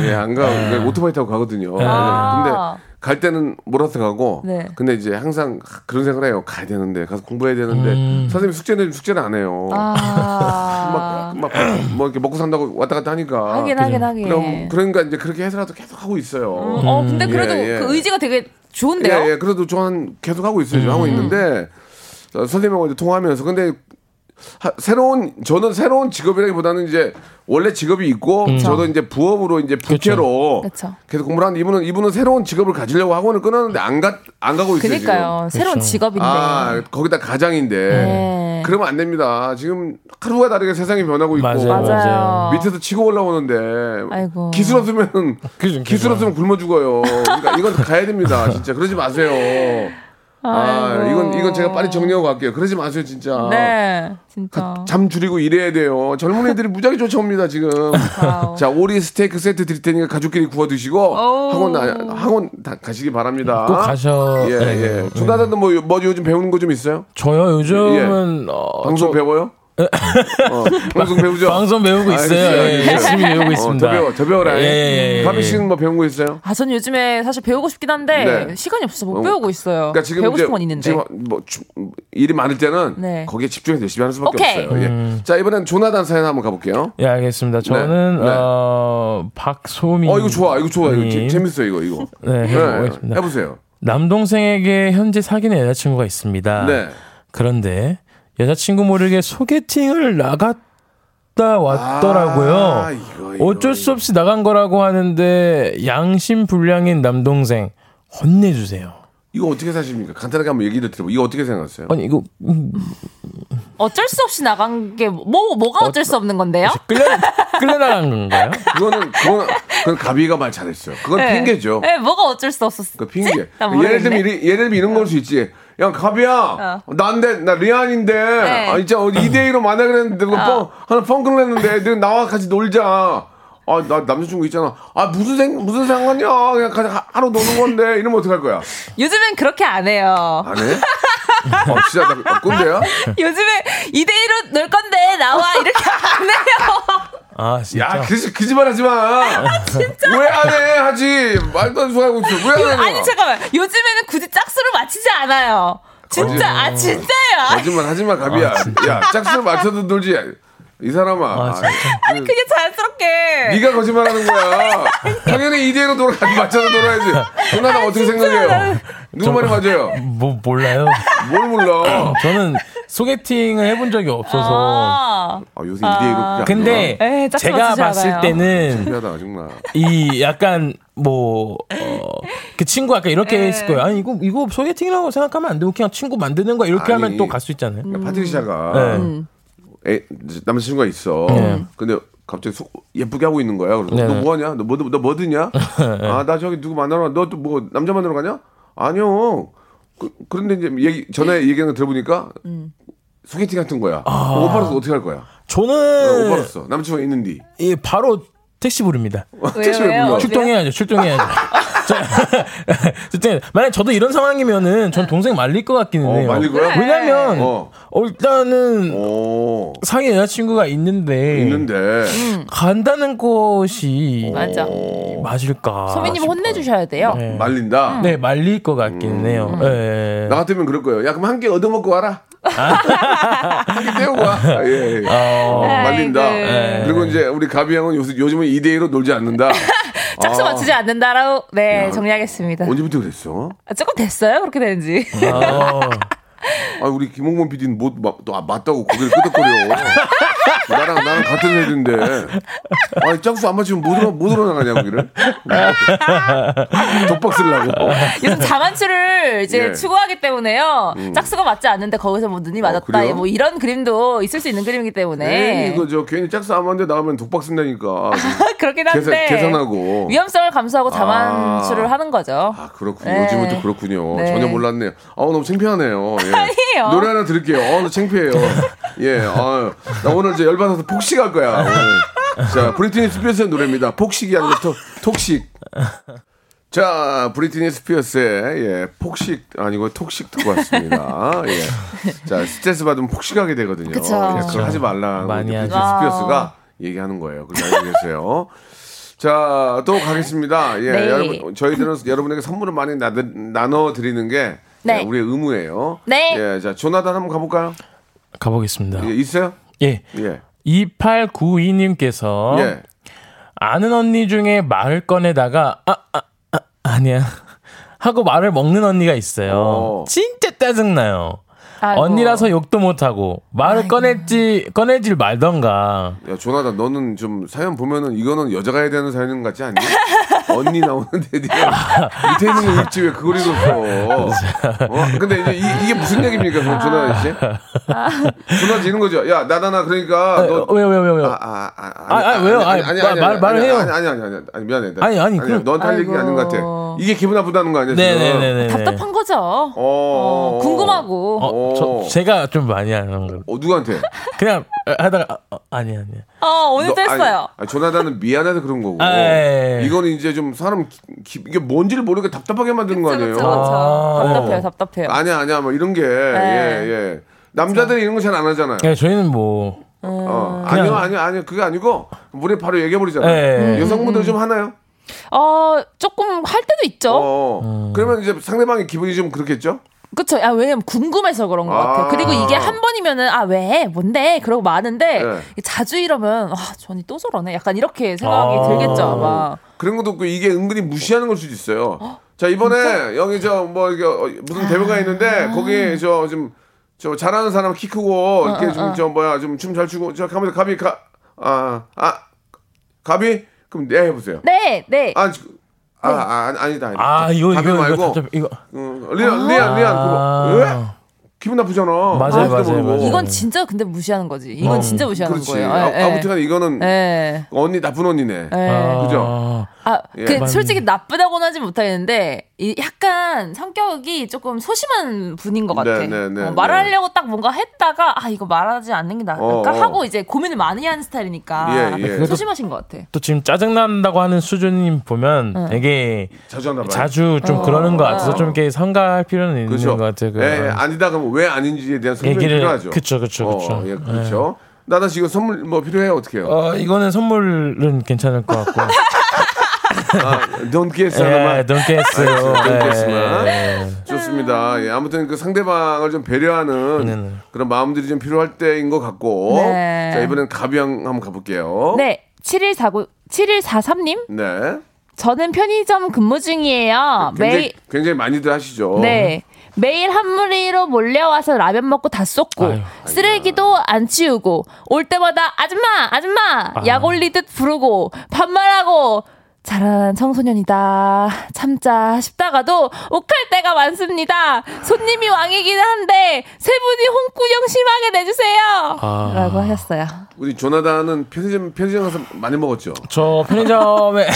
[SPEAKER 1] 예, 안 가. 요 오토바이 타고 가거든요.
[SPEAKER 4] 아.
[SPEAKER 1] 근데 갈 때는 몰아서 가고.
[SPEAKER 4] 네.
[SPEAKER 1] 근데 이제 항상 그런 생각을 해요. 가야 되는데 가서 공부해야 되는데 선생님 숙제는 숙제는 안 해요.
[SPEAKER 4] 아.
[SPEAKER 1] 막막뭐 이렇게 먹고 산다고 왔다 갔다 하니까.
[SPEAKER 4] 하긴 하긴 하긴.
[SPEAKER 1] 그럼 그러니까 이제 그렇게 해서라도 계속 하고 있어요.
[SPEAKER 4] 어, 근데 그래도
[SPEAKER 1] 예, 예.
[SPEAKER 4] 그 의지가 되게 좋은데요?
[SPEAKER 1] 예, 예. 그래도 저는 계속 하고 있어요. 지금
[SPEAKER 4] 음.
[SPEAKER 1] 하고 있는데 어, 선생님하고 이제 통화하면서 근데 하- 새로운 저는 새로운 직업이라기보다는 이제 원래 직업이 있고 저도 이제 부업으로 이제 부캐로
[SPEAKER 4] 그쵸.
[SPEAKER 1] 계속 공부를 하는데 이분은 이분은 새로운 직업을 가지려고 학원을 끊었는데 안가안 가고 있어요.
[SPEAKER 4] 그니까요. 새로운 직업인데.
[SPEAKER 1] 지금. 아 거기다 가장인데
[SPEAKER 4] 네.
[SPEAKER 1] 그러면 안 됩니다. 지금 하루가 다르게 세상이 변하고 있고
[SPEAKER 3] 맞아요.
[SPEAKER 4] 맞아요.
[SPEAKER 1] 밑에서 치고 올라오는데
[SPEAKER 4] 아이고.
[SPEAKER 1] 기술 없으면 기술. 없으면 굶어 죽어요. 그러니까 이건 가야 됩니다. 진짜 그러지 마세요. 아. 이건 이건 제가 빨리 정리하고 갈게요. 그러지 마세요 진짜.
[SPEAKER 4] 네. 진짜.
[SPEAKER 1] 잠 줄이고 일해야 돼요. 젊은이들이 무지하게 쫓아옵니다 지금. 자 오리 스테이크 세트 드릴 테니까 가족끼리 구워 드시고
[SPEAKER 4] 오.
[SPEAKER 1] 학원 나- 학원 다 가시기 바랍니다.
[SPEAKER 3] 꼭 가셔.
[SPEAKER 1] 예
[SPEAKER 3] 네.
[SPEAKER 1] 예. 조나단도 뭐, 뭐 요즘 배우는 거 좀 있어요?
[SPEAKER 3] 저요 요즘은 어,
[SPEAKER 1] 방송
[SPEAKER 3] 저-
[SPEAKER 1] 배워요? 어, 방송 배우죠?
[SPEAKER 3] 방송 배우고 있어요.
[SPEAKER 1] 알겠어요,
[SPEAKER 3] 예. 열심히 배우고
[SPEAKER 1] 어,
[SPEAKER 3] 있습니다.
[SPEAKER 1] 더 배워, 더 배워라.
[SPEAKER 3] 예, 예, 예,
[SPEAKER 1] 가비
[SPEAKER 3] 예.
[SPEAKER 1] 씨는 뭐 배운 거 있어요?
[SPEAKER 4] 아, 전 요즘에 사실 배우고 싶긴 한데
[SPEAKER 1] 네.
[SPEAKER 4] 시간이 없어서 못
[SPEAKER 1] 어,
[SPEAKER 4] 배우고 있어요.
[SPEAKER 1] 그러니까 지금
[SPEAKER 4] 배우고 싶은 건 있는데.
[SPEAKER 1] 지금 뭐 주- 일이 많을 때는
[SPEAKER 4] 네.
[SPEAKER 1] 거기에 집중해서 열심히 하는 수밖에
[SPEAKER 4] 오케이.
[SPEAKER 1] 없어요. 예. 자 이번엔 조나단 사연 한번 가볼게요.
[SPEAKER 3] 예, 알겠습니다. 저는
[SPEAKER 1] 네.
[SPEAKER 3] 어, 박소민.
[SPEAKER 1] 어 이거 좋아, 이거 좋아, 이거 재-
[SPEAKER 3] 님.
[SPEAKER 1] 재밌어요, 이거 이거.
[SPEAKER 3] 네, 해보겠습니다.
[SPEAKER 1] 해보세요.
[SPEAKER 3] 남동생에게 현재 사귀는 여자친구가 있습니다.
[SPEAKER 1] 네.
[SPEAKER 3] 그런데 여자친구 모르게 소개팅을 나갔 갔다 왔더라고요.
[SPEAKER 1] 아, 이거, 이거,
[SPEAKER 3] 어쩔 수 없이 나간 거라고 하는데 양심 불량인 남동생 혼내주세요.
[SPEAKER 1] 이거 어떻게 사십니까? 간단하게 한번 얘기를 드려보. 이거 어떻게 생각하세요?
[SPEAKER 3] 아니 이거 음,
[SPEAKER 4] 어쩔 수 없이 나간 게 뭐 뭐가 어쩔 수 없는 건데요?
[SPEAKER 3] 끌려 끌려 나간 건가요?
[SPEAKER 1] 그거는 그건 그건 가비가 말 잘했어요. 그건
[SPEAKER 4] 네.
[SPEAKER 1] 핑계죠.
[SPEAKER 4] 네, 뭐가 어쩔 수 없었어.
[SPEAKER 1] 그 핑계.
[SPEAKER 4] 나
[SPEAKER 1] 예를 들면 예를 들면 이런 걸 수 있지. 야 가비야, 난데 나 리안인데,
[SPEAKER 4] 네.
[SPEAKER 1] 아 진짜 어디 2대 1로 만나 그랬는데 그거 뻥 하나 펑크를 했는데 내가 나와 같이 놀자. 아 나 남자친구 있잖아. 아 무슨 생 무슨 상관이야? 그냥 같이 하- 하루 노는 건데 이러면 어떡할 거야?
[SPEAKER 4] 요즘엔 그렇게 안 해요.
[SPEAKER 1] 안 해? 어 진짜 나 아, 꼰대야?
[SPEAKER 4] 요즘에 2대 1로 놀 건데 나와 이렇게 안 해요.
[SPEAKER 3] 아 진짜.
[SPEAKER 1] 야, 그, 거짓말 하지 마. 왜안 해? 하지. 말도 안 소하고 있어. 왜안 해?
[SPEAKER 4] 아니 잠깐만. 요즘에는 굳이 짝수를 맞히지 않아요. 진짜 아 진짜예요.
[SPEAKER 1] 거짓말 하지 마, 가비야. 야, 짝수를 맞춰도 놀지. 이 사람아.
[SPEAKER 3] 아, 진짜.
[SPEAKER 1] 그,
[SPEAKER 4] 그게 자연스럽게.
[SPEAKER 1] 네가 거짓말하는 거야. 당연히 2대1로 놀아, 같이 맞춰서 놀아야지. 누나 나 어떻게 생각해요? 누구 말이 맞아요?
[SPEAKER 3] 뭐 몰라요.
[SPEAKER 1] 뭘 몰라.
[SPEAKER 3] 저는 소개팅을 해본 적이 없어서.
[SPEAKER 4] 아,
[SPEAKER 1] 아, 요새 2대1로.
[SPEAKER 3] 근데
[SPEAKER 4] 에이, 짝수
[SPEAKER 3] 제가 봤을
[SPEAKER 4] 않아요.
[SPEAKER 3] 때는
[SPEAKER 1] 신기하다, 정말.
[SPEAKER 3] 이 약간 뭐그 친구 아까 이렇게
[SPEAKER 4] 네.
[SPEAKER 3] 했을 거예요. 아니 이거 이거 소개팅이라고 생각하면 안 되고 그냥 친구 만드는 거야 이렇게
[SPEAKER 1] 아니.
[SPEAKER 3] 하면 또 갈 수 있잖아요.
[SPEAKER 4] 음.
[SPEAKER 1] 그러니까 파트리샤가
[SPEAKER 3] 네.
[SPEAKER 1] 애, 남자친구가 있어. 근데 갑자기 속 예쁘게 하고 있는 거야. 그래서
[SPEAKER 3] 네.
[SPEAKER 1] 너 뭐하냐? 너 뭐, 너 뭐 드냐? 아, 나 저기 누구 만나러 너또 뭐 남자 만나러 가냐? 아니요. 그, 그런데 이제 얘기, 전에 얘기하는 거 들어보니까 소개팅 같은 거야. 오빠로서 어떻게 할 거야? 어,
[SPEAKER 3] 저는
[SPEAKER 1] 오빠로서 남자친구가 있는디.
[SPEAKER 3] 예, 바로 택시 부릅니다.
[SPEAKER 1] 택시를
[SPEAKER 4] 왜요?
[SPEAKER 1] 불러.
[SPEAKER 3] 출동해야죠. 출동해야죠. 저- 출동. 만약 저도 이런 상황이면은 전 동생 말릴 것 같기는
[SPEAKER 1] 어,
[SPEAKER 3] 해요.
[SPEAKER 1] 말릴 거야?
[SPEAKER 3] 왜냐면
[SPEAKER 1] 어.
[SPEAKER 3] 어, 일단은
[SPEAKER 1] 오.
[SPEAKER 3] 사귀 여자친구가 있는데
[SPEAKER 1] 있는데.
[SPEAKER 3] 간다는 것이
[SPEAKER 4] 맞아.
[SPEAKER 3] 맞을까?
[SPEAKER 4] 소민님. 혼내주셔야 돼요.
[SPEAKER 3] 네.
[SPEAKER 1] 말린다.
[SPEAKER 3] 네, 말릴 것 같기는
[SPEAKER 4] 음.
[SPEAKER 3] 해요. 네.
[SPEAKER 1] 나 같으면 그럴 거예요. 야, 그럼 한 개 얻어먹고 와라. 떼우고 와. 아, 예, 예. 어, 말린다.
[SPEAKER 4] 아이고.
[SPEAKER 1] 그리고 이제 우리 가비 형은 요새, 요즘은 2대1로 놀지 않는다.
[SPEAKER 4] 짝수
[SPEAKER 1] 아.
[SPEAKER 4] 맞추지 않는다라고 네 정리하겠습니다.
[SPEAKER 1] 언제부터 그랬어?
[SPEAKER 4] 아, 조금 됐어요 그렇게 되는지.
[SPEAKER 3] 어.
[SPEAKER 1] 아, 우리 김홍범 PD는 뭐, 마, 또, 아, 맞다고 고개를 끄덕거려. 나랑, 나랑 같은 애인데. 아니, 짝수 안 맞추면 못, 들어, 못 들어나가냐, 거기를. 독박 쓰려고.
[SPEAKER 4] 요즘 자만추를 이제
[SPEAKER 1] 예. 음.
[SPEAKER 4] 추구하기 때문에요. 짝수가 맞지 않는데 거기서 뭐 눈이 맞았다.
[SPEAKER 1] 그래요?
[SPEAKER 4] 뭐 이런 그림도 있을 수 있는 그림이기 때문에
[SPEAKER 1] 네. 이거 저 괜히 짝수 안 맞는데 나가면 독박 쓴다니까.
[SPEAKER 4] 그렇긴 한데
[SPEAKER 1] 계산, 계산 하고.
[SPEAKER 4] 위험성을 감수하고 자만추를
[SPEAKER 1] 아.
[SPEAKER 4] 하는 거죠.
[SPEAKER 1] 아, 그렇군요.
[SPEAKER 4] 네.
[SPEAKER 1] 요즘은 또 그렇군요.
[SPEAKER 4] 네.
[SPEAKER 1] 전혀 몰랐네요. 아, 너무 창피하네요. 예.
[SPEAKER 4] 아니에요.
[SPEAKER 1] 노래 하나 들을게요. 어, 나 창피해요. 예, 아, 나 오늘 이제 열받아서 폭식할 거야. 오늘. 자, 브리트니 스피어스의 노래입니다. 폭식이 아니라 Tox, Toxic. 자, 브리트니 스피어스의 예, 폭식 아니고 Toxic 듣고 왔습니다. 예. 자, 스트레스 받으면 폭식하게 되거든요.
[SPEAKER 4] 그쵸.
[SPEAKER 1] 예, 그걸 하지 말라고
[SPEAKER 3] 많이.
[SPEAKER 1] 브리트니 스피어스가 얘기하는 거예요. 그걸 알고 계세요. 자, 또 가겠습니다. 예,
[SPEAKER 4] 네.
[SPEAKER 1] 여러분, 저희들은 여러분에게 선물을 많이 나, 나눠 드리는 게
[SPEAKER 4] 네.
[SPEAKER 1] 예, 우리의 의무예요.
[SPEAKER 4] 네.
[SPEAKER 1] 예, 자, 조나단 한번 가볼까요?
[SPEAKER 3] 가보겠습니다.
[SPEAKER 1] 예, 있어요?
[SPEAKER 3] 예.
[SPEAKER 1] 예.
[SPEAKER 3] 2892님께서
[SPEAKER 1] 예.
[SPEAKER 3] 아는 언니 중에 말을 꺼내다가 아, 아, 아 아니야 하고 말을 먹는 언니가 있어요.
[SPEAKER 1] 어.
[SPEAKER 3] 진짜 짜증나요.
[SPEAKER 4] 아이고.
[SPEAKER 3] 언니라서 욕도 못하고 말을 꺼냈지 꺼내질 말던가.
[SPEAKER 1] 야, 조나단, 너는 좀 사연 보면은 이거는 여자가 해야 되는 사연 같지 않니? 언니 나오는데 네가 밑에 있는 거 읽지 왜 그걸 읽었어? 어? 근데 이제 이, 게 무슨 얘기입니까, 그럼 조나단 씨? 조나단 씨 이런 거죠. 야, 나나나 그러니까 너
[SPEAKER 3] 왜요 왜요 왜요?
[SPEAKER 1] 아, 아, 아,
[SPEAKER 3] 아, 아, 왜요? 아니, 말- 말을 해요.
[SPEAKER 1] 아니, 아니, 아니, 아니, 아니, 미안해. 나-
[SPEAKER 3] 아니, 아니. 그럼-
[SPEAKER 1] 너한테 할 얘기가 아닌 것 같아. 이게 기분 나쁘다는 거 아니야, 지금?
[SPEAKER 3] 네네네 네.
[SPEAKER 4] 답답한 거죠.
[SPEAKER 1] 어,
[SPEAKER 4] 어, 궁금하고.
[SPEAKER 3] 어, 저, 제가 좀 많이 하는 거.
[SPEAKER 1] 어, 누구한테?
[SPEAKER 3] 그냥 하다가 아, 어, 아니 아니.
[SPEAKER 4] 어, 오늘도
[SPEAKER 1] 너-
[SPEAKER 4] 했어요.
[SPEAKER 1] 아니, 아니, 조나단은 미안해서 그런 거고.
[SPEAKER 3] 아, 예, 예.
[SPEAKER 1] 이거는 이제 좀 사람 기- 기- 이게 뭔지를 모르게 답답하게 만드는 거 아니에요?
[SPEAKER 4] 그렇죠, 그렇죠.
[SPEAKER 3] 아.
[SPEAKER 4] 답답해요, 답답해요.
[SPEAKER 1] 아니야, 아니야, 뭐 이런 게.
[SPEAKER 4] 네.
[SPEAKER 1] 예, 예. 남자들이 이런 거 잘 안 하잖아요.
[SPEAKER 3] 네, 저희는 뭐
[SPEAKER 1] 어,
[SPEAKER 3] 그냥-
[SPEAKER 1] 아니요, 아니요, 아니요. 그게 아니고, 우리 바로 얘기해버리잖아요.
[SPEAKER 3] 예.
[SPEAKER 1] 여성분들 좀 하나요?
[SPEAKER 4] 어, 조금 할 때도 있죠.
[SPEAKER 1] 어.
[SPEAKER 3] 음.
[SPEAKER 1] 그러면 이제 상대방의 기분이 좀 그렇겠죠?
[SPEAKER 4] 그쵸. 아, 왜냐면 궁금해서 그런 것
[SPEAKER 1] 아.
[SPEAKER 4] 같아요. 그리고 이게 한 번이면은, 아, 왜? 뭔데? 그러고 마는데,
[SPEAKER 1] 네.
[SPEAKER 4] 자주 이러면, 아, 전이 또 저러네. 약간 이렇게 생각이
[SPEAKER 3] 아.
[SPEAKER 4] 들겠죠, 아마.
[SPEAKER 1] 그런 것도 없고 이게 은근히 무시하는 걸 수도 있어요. 자 이번에 여기 저뭐 이게 어, 무슨 대회가 있는데 거기 저 좀 저 잘하는 사람 키 크고 이렇게 좀 저 뭐야 좀 춤 잘 추고 저 가면 가비 가 아, 아, 가비? 그럼 네 해보세요.
[SPEAKER 4] 네, 네.
[SPEAKER 1] 아, 지- 아, 아, 아니, 아니다, 아니다.
[SPEAKER 3] 아 이거
[SPEAKER 1] 가비
[SPEAKER 3] 이거
[SPEAKER 1] 말고.
[SPEAKER 3] 이거 이거
[SPEAKER 1] 어, 리안, 리안, 리안.
[SPEAKER 3] 아.
[SPEAKER 1] 그거. 왜? 기분 나쁘잖아.
[SPEAKER 3] 맞아요, 맞아요. 맞아요.
[SPEAKER 4] 이건 진짜 근데 무시하는 거지. 이건 진짜 무시하는
[SPEAKER 1] 그렇지.
[SPEAKER 4] 거예요.
[SPEAKER 1] 아,
[SPEAKER 4] 예, 예.
[SPEAKER 1] 아무튼 이거는
[SPEAKER 4] 예.
[SPEAKER 1] 언니 나쁜 언니네.
[SPEAKER 4] 예.
[SPEAKER 1] 그죠?
[SPEAKER 4] 아,
[SPEAKER 1] 예.
[SPEAKER 4] 그. 솔직히 나쁘다고는 하진 못하겠는데 이 약간 성격이 조금 소심한 분인 것 같아.
[SPEAKER 1] 네, 네, 네,
[SPEAKER 4] 어,
[SPEAKER 1] 네.
[SPEAKER 4] 말하려고 딱 뭔가 했다가 아 이거 말하지 않는 게 나을까
[SPEAKER 1] 어, 어.
[SPEAKER 4] 하고 이제 고민을 많이 하는 스타일이니까
[SPEAKER 1] 예, 예.
[SPEAKER 4] 소심하신 것 같아.
[SPEAKER 3] 또 지금 짜증 난다고 하는 수준님 보면 되게
[SPEAKER 1] 자주
[SPEAKER 3] 좀 그러는 것 같아서 좀 이렇게 성가할 필요는 있는
[SPEAKER 1] 그렇죠.
[SPEAKER 3] 것 같아요. 그
[SPEAKER 1] 예, 예, 아니다 그러면 왜 아닌지에 대한 설명이
[SPEAKER 3] 얘기를-
[SPEAKER 1] 필요하죠.
[SPEAKER 3] 그쵸, 그쵸, 그쵸.
[SPEAKER 1] 어, 예, 그렇죠. 나나 지금 선물 뭐 필요해요 어떻게 해요?
[SPEAKER 3] 어 이거는 선물은 괜찮을 것 같고.
[SPEAKER 1] 아, don't guess
[SPEAKER 3] 예, don't guess.
[SPEAKER 1] 알겠어요. don't
[SPEAKER 3] 예. 예.
[SPEAKER 1] 좋습니다. 예, 아무튼 그 상대방을 좀 배려하는
[SPEAKER 3] 네, 네.
[SPEAKER 1] 그런 마음들이 좀 필요할 때인 것 같고.
[SPEAKER 4] 네.
[SPEAKER 1] 자 이번엔 가비양 한번 가볼게요.
[SPEAKER 4] 네, 7149 7143님
[SPEAKER 1] 네.
[SPEAKER 4] 저는 편의점 근무 중이에요.
[SPEAKER 1] 굉장히,
[SPEAKER 4] 매일
[SPEAKER 1] 굉장히 많이들 하시죠.
[SPEAKER 4] 네. 매일 한 무리로 몰려와서 라면 먹고 다 쏟고
[SPEAKER 3] 아유,
[SPEAKER 4] 쓰레기도 안 치우고 올 때마다 아줌마 아줌마 약 올리듯 부르고 반말하고 잘한 청소년이다 참자 싶다가도 욱할 때가 많습니다 손님이 왕이긴 한데 세 분이 홍구경 심하게 내주세요
[SPEAKER 3] 아.
[SPEAKER 4] 라고 하셨어요
[SPEAKER 1] 우리 조나단은 편의점 편의점 가서 많이 먹었죠.
[SPEAKER 3] 저 편의점에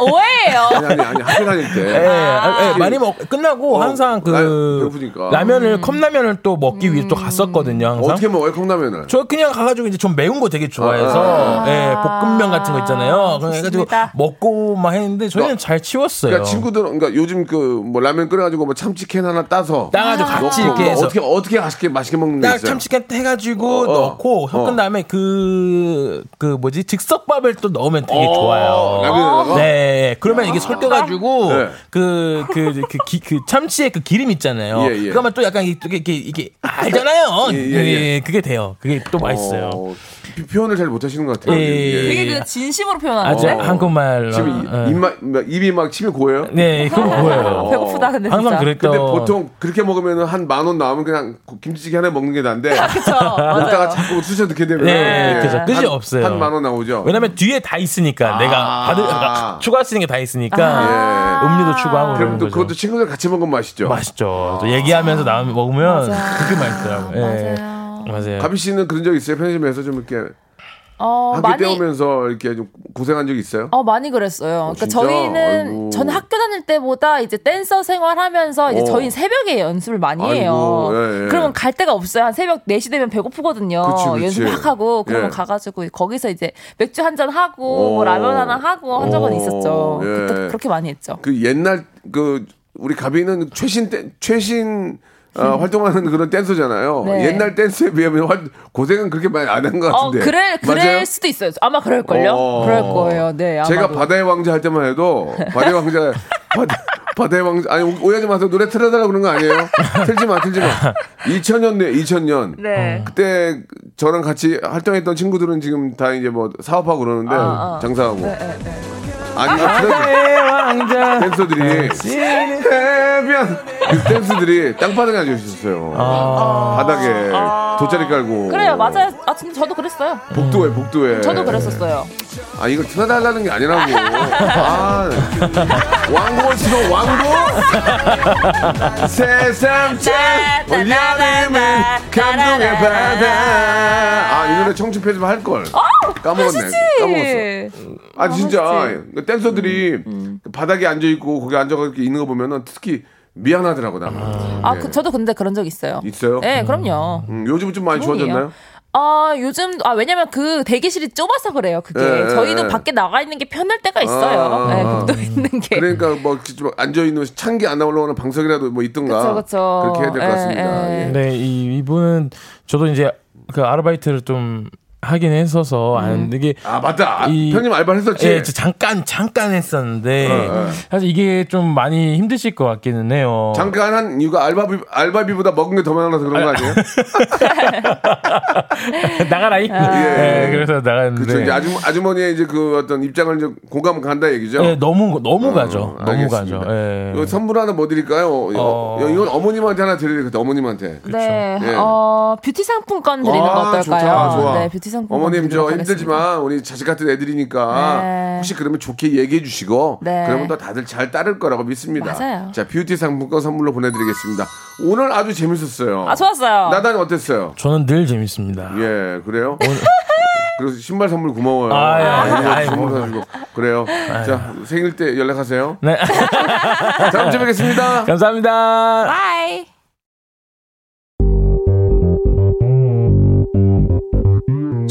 [SPEAKER 4] 오해예요
[SPEAKER 1] 아니 아니 아니 학교 다닐 때.
[SPEAKER 3] 예, 아, 예, 많이 먹 끝나고
[SPEAKER 1] 어,
[SPEAKER 3] 항상 그
[SPEAKER 1] 라- 배고프니까.
[SPEAKER 3] 라면을 컵라면을 또 먹기 위해 또 갔었거든요. 항상.
[SPEAKER 1] 어떻게 먹어요 컵라면을?
[SPEAKER 3] 저 그냥 가가지고 이제 좀 매운 거 되게 좋아해서
[SPEAKER 1] 아.
[SPEAKER 3] 예, 볶음면 같은 거 있잖아요. 그래가지고
[SPEAKER 4] 좋습
[SPEAKER 3] 먹고 막 했는데 저희는
[SPEAKER 1] 어,
[SPEAKER 3] 잘 치웠어요.
[SPEAKER 1] 그러니까 친구들 그러니까 요즘 그 뭐 라면 끓여가지고 뭐 참치캔 하나 따서
[SPEAKER 3] 따가지고 같이
[SPEAKER 1] 넣고
[SPEAKER 3] 이렇게
[SPEAKER 1] 뭐
[SPEAKER 3] 해서
[SPEAKER 1] 어떻게 어떻게 맛있게 맛있게 먹는
[SPEAKER 3] 게딱
[SPEAKER 1] 있어요.
[SPEAKER 3] 참치캔 해가지고
[SPEAKER 1] 어, 어.
[SPEAKER 3] 넣고 섞은
[SPEAKER 1] 어.
[SPEAKER 3] 다음에 그, 그 뭐지 즉석밥을 또 넣으면 되게
[SPEAKER 1] 어,
[SPEAKER 3] 좋아요.
[SPEAKER 1] 라면에다가?
[SPEAKER 3] 네, 그러면 이게 섞여가지고
[SPEAKER 1] 네.
[SPEAKER 3] 그, 그, 그, 기- 그 참치의 그 기름 있잖아요.
[SPEAKER 1] 예, 예.
[SPEAKER 3] 그러면 또 약간 이게, 이게, 이게 알잖아요.
[SPEAKER 1] 예, 예, 예.
[SPEAKER 3] 그게 돼요. 그게 또 맛있어요.
[SPEAKER 1] 표현을 잘 못하시는 것 같아요.
[SPEAKER 3] 예, 예,
[SPEAKER 4] 되게
[SPEAKER 3] 예.
[SPEAKER 4] 그 진심으로 표현하는
[SPEAKER 3] 아주
[SPEAKER 4] 거
[SPEAKER 3] 한국말.
[SPEAKER 1] 지금
[SPEAKER 3] 어,
[SPEAKER 1] 이- 입맛 막 입이 막 침이 고여요.
[SPEAKER 3] 네, 그거 보여요.
[SPEAKER 4] 배고프다 근데
[SPEAKER 3] 항상
[SPEAKER 4] 진짜
[SPEAKER 3] 그랬던.
[SPEAKER 1] 근데 보통 그렇게 먹으면 한 만 원 나오면 그냥 김치찌개 하나 먹는 게 난데
[SPEAKER 4] 그쵸
[SPEAKER 1] 먹다가 자꾸 쑤셔 넣게 되면
[SPEAKER 3] 네,
[SPEAKER 1] 예,
[SPEAKER 3] 그죠. 끝이
[SPEAKER 1] 한-
[SPEAKER 3] 없어요.
[SPEAKER 1] 한 만 원 나오죠.
[SPEAKER 3] 왜냐면 뒤에 다 있으니까
[SPEAKER 1] 아.
[SPEAKER 3] 내가 받을 그러니까 추가할 수 있는 게 다 있으니까
[SPEAKER 1] 예.
[SPEAKER 3] 음료도 추가하고
[SPEAKER 1] 그럼 또. 그것도 친구들 같이 먹으면 맛있죠.
[SPEAKER 3] 맛있죠. 또 얘기하면서 나오면 먹으면 그게 맛있더라고요. 예.
[SPEAKER 4] 맞아요.
[SPEAKER 1] 가비 씨는 그런 적 있어요? 편의점에서 좀 이렇게
[SPEAKER 4] 어,
[SPEAKER 1] 한끼
[SPEAKER 4] 많이
[SPEAKER 1] 때우면서 이렇게 좀 고생한 적 있어요?
[SPEAKER 4] 어 많이 그랬어요. 그러니까
[SPEAKER 1] 진짜?
[SPEAKER 4] 저희는
[SPEAKER 1] 아이고.
[SPEAKER 4] 저는 학교 다닐 때보다 이제 댄서 생활하면서 이제
[SPEAKER 1] 어.
[SPEAKER 4] 저희는 새벽에 연습을 많이
[SPEAKER 1] 아이고,
[SPEAKER 4] 해요.
[SPEAKER 1] 예, 예.
[SPEAKER 4] 그러면 갈 데가 없어요. 한 새벽 4시 되면 배고프거든요.
[SPEAKER 1] 그치, 그치.
[SPEAKER 4] 연습 막 하고 그러면
[SPEAKER 1] 예.
[SPEAKER 4] 가가지고 거기서 이제 맥주 한 잔 하고
[SPEAKER 1] 오.
[SPEAKER 4] 뭐 라면 하나 하고 한 적은
[SPEAKER 1] 오,
[SPEAKER 4] 있었죠.
[SPEAKER 1] 예.
[SPEAKER 4] 그때 그렇게 많이 했죠.
[SPEAKER 1] 그 옛날 그 우리 가비는 최신 댄- 최신 어, 활동하는 그런 댄서잖아요.
[SPEAKER 4] 네.
[SPEAKER 1] 옛날 댄스에 비하면 활- 고생은 그렇게 많이 안 한것
[SPEAKER 4] 어,
[SPEAKER 1] 같은데.
[SPEAKER 4] 그럴 그럴
[SPEAKER 1] 맞아요?
[SPEAKER 4] 수도 있어요. 아마 그럴걸요.
[SPEAKER 1] 어.
[SPEAKER 4] 그럴 거예요. 네. 아마도.
[SPEAKER 1] 제가 바다의 왕자 할 때만 해도 바다의 왕자 바다, 바다의 왕자 아니 오- 오해하지 마세요 노래 틀어달라 그런 거 아니에요? 틀지 마 틀지 마. 2000년대 2000년
[SPEAKER 4] 네.
[SPEAKER 1] 그때 저랑 같이 활동했던 친구들은 지금 다 이제 뭐 사업하고 그러는데
[SPEAKER 4] 아, 아.
[SPEAKER 1] 장사하고
[SPEAKER 4] 네, 네, 네.
[SPEAKER 1] 아니
[SPEAKER 3] 바다의 왕자.
[SPEAKER 1] 댄서들이 해변 그 댄스들이 땅바닥에 앉아 있었어요. 바닥에 돗자리 깔고.
[SPEAKER 4] 그래요. 맞아요. 아 근데 저도 그랬어요.
[SPEAKER 1] 복도에 복도에.
[SPEAKER 4] 저도 그랬었어요.
[SPEAKER 1] 아 이걸 틀어달라는 게 아니라고. 아 왕고 싫어 왕고. 세상 참 올려내면 감동의 바다. 아 이 노래 청취 편집 할 걸. 까먹었네. 까먹었어. 아 진짜 그 댄서들이 바닥에 앉아 있고 거기 앉아서 이렇게 있는 거 보면은 특히 미안하더라고 나는.
[SPEAKER 4] 아,
[SPEAKER 1] 예.
[SPEAKER 4] 그, 저도 근데 그런 적 있어요.
[SPEAKER 1] 있어요?
[SPEAKER 4] 네, 그럼요.
[SPEAKER 1] 음, 요즘은 좀 많이. 좋아졌나요?
[SPEAKER 4] 아, 요즘, 아, 왜냐면 그 대기실이 좁아서 그래요, 그게.
[SPEAKER 1] 예,
[SPEAKER 4] 저희도
[SPEAKER 1] 예.
[SPEAKER 4] 밖에 나가 있는 게 편할 때가 있어요.
[SPEAKER 1] 아.
[SPEAKER 4] 네, 복도에 있는 게.
[SPEAKER 1] 그러니까 뭐 앉아 있는 찬게안 나올라오는 방석이라도 뭐 있든가.
[SPEAKER 4] 그쵸, 그쵸.
[SPEAKER 1] 그렇게 해야 될것
[SPEAKER 4] 예,
[SPEAKER 1] 같습니다.
[SPEAKER 4] 예.
[SPEAKER 1] 예.
[SPEAKER 3] 네, 이, 이분은 저도 이제 그 아르바이트를 좀 하긴 했어서 안 이게
[SPEAKER 1] 아 맞다. 아,
[SPEAKER 3] 이-
[SPEAKER 1] 편집 알바를 했었지.
[SPEAKER 3] 예, 저 잠깐 잠깐 했었는데
[SPEAKER 1] 어, 어.
[SPEAKER 3] 사실 이게 좀 많이 힘드실 것 같기는 해요.
[SPEAKER 1] 잠깐 한 이유가 알바비 알바비보다 먹은 게 더 많아서 그런 거 아니에요?
[SPEAKER 3] 나가라 이. 예, 그래서 나갔는데.
[SPEAKER 1] 그렇죠. 이제 아주 아주머니의 이제 그 어떤 입장을 이제 공감 간다 얘기죠.
[SPEAKER 3] 예, 너무 너무
[SPEAKER 1] 어,
[SPEAKER 3] 가죠. 너무. 가죠. 예.
[SPEAKER 1] 이거 선물 하나 뭐 드릴까요? 어,
[SPEAKER 3] 어.
[SPEAKER 1] 이건 어머님한테 하나 드려야 되겠다. 어머님한테.
[SPEAKER 4] 네,
[SPEAKER 1] 예.
[SPEAKER 4] 어, 뷰티 상품권 드리는
[SPEAKER 1] 아,
[SPEAKER 4] 거 어떨까요?
[SPEAKER 1] 좋다, 좋아.
[SPEAKER 4] 네, 뷰티 상품권
[SPEAKER 1] 어머님 저
[SPEAKER 4] 드리도록 하겠습니다.
[SPEAKER 1] 힘들지만 우리 자식 같은 애들이니까
[SPEAKER 4] 네.
[SPEAKER 1] 혹시 그러면 좋게 얘기해 주시고
[SPEAKER 4] 네.
[SPEAKER 1] 그러면 또 다들 잘 따를 거라고 믿습니다.
[SPEAKER 4] 맞아요.
[SPEAKER 1] 자 뷰티 상품권 선물로 보내드리겠습니다. 오늘 아주 재밌었어요.
[SPEAKER 4] 아 좋았어요.
[SPEAKER 1] 나단 어땠어요?
[SPEAKER 3] 저는 늘 재밌습니다.
[SPEAKER 1] 예 그래요? 그래서 신발 선물 고마워요.
[SPEAKER 3] 아, 예,
[SPEAKER 1] 아이고,
[SPEAKER 3] 아이,
[SPEAKER 1] 선물
[SPEAKER 3] 뭐.
[SPEAKER 1] 사주고 그래요. 자 생일 때 연락하세요.
[SPEAKER 3] 네.
[SPEAKER 1] 다음 주에 뵙겠습니다.
[SPEAKER 3] 감사합니다.
[SPEAKER 4] Bye.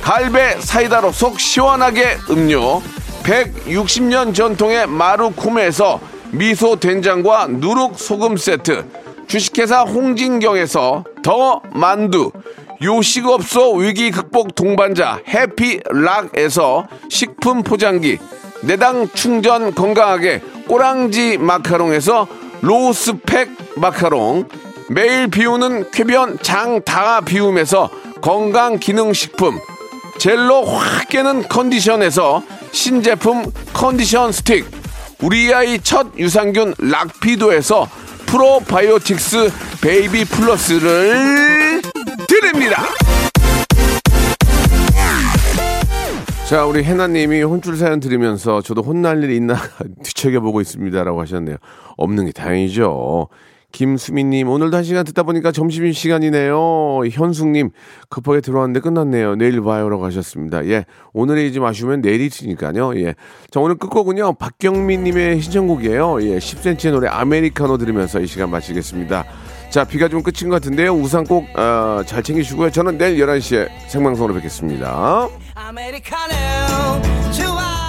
[SPEAKER 1] 갈배 사이다로 속 시원하게 음료. 160년 전통의 마루코메에서 미소 된장과 누룩 소금 세트. 주식회사 홍진경에서 더 만두. 요식업소 위기 극복 동반자 해피락에서 식품 포장기. 내당 충전 건강하게 꼬랑지 마카롱에서 로스팩 마카롱. 매일 비우는 쾌변 장다 비움에서 건강 기능 식품 젤로 확 깨는 컨디션에서 신제품 컨디션 스틱 우리 아이 첫 유산균 락피도에서 프로바이오틱스 베이비 플러스를 드립니다. 자, 우리 해나님이 혼줄 사연 들으면서 저도 혼날 일이 있나 뒤척여보고 있습니다라고 하셨네요. 없는 게 다행이죠. 김수민님, 오늘도 한 시간 듣다 보니까 점심 시간이네요. 현숙님, 급하게 들어왔는데 끝났네요. 내일 봐요 라고 하셨습니다. 예. 오늘이 좀 아쉬우면 내일이 있으니까요. 예. 자, 오늘 끝곡은요. 박경민님의 신청곡이에요. 예. 10cm의 노래 아메리카노 들으면서 이 시간 마치겠습니다. 자, 비가 좀 끝인 것 같은데요. 우산 꼭, 어, 잘 챙기시고요. 저는 내일 11시에 생방송으로 뵙겠습니다.
[SPEAKER 6] 아메리카노 좋아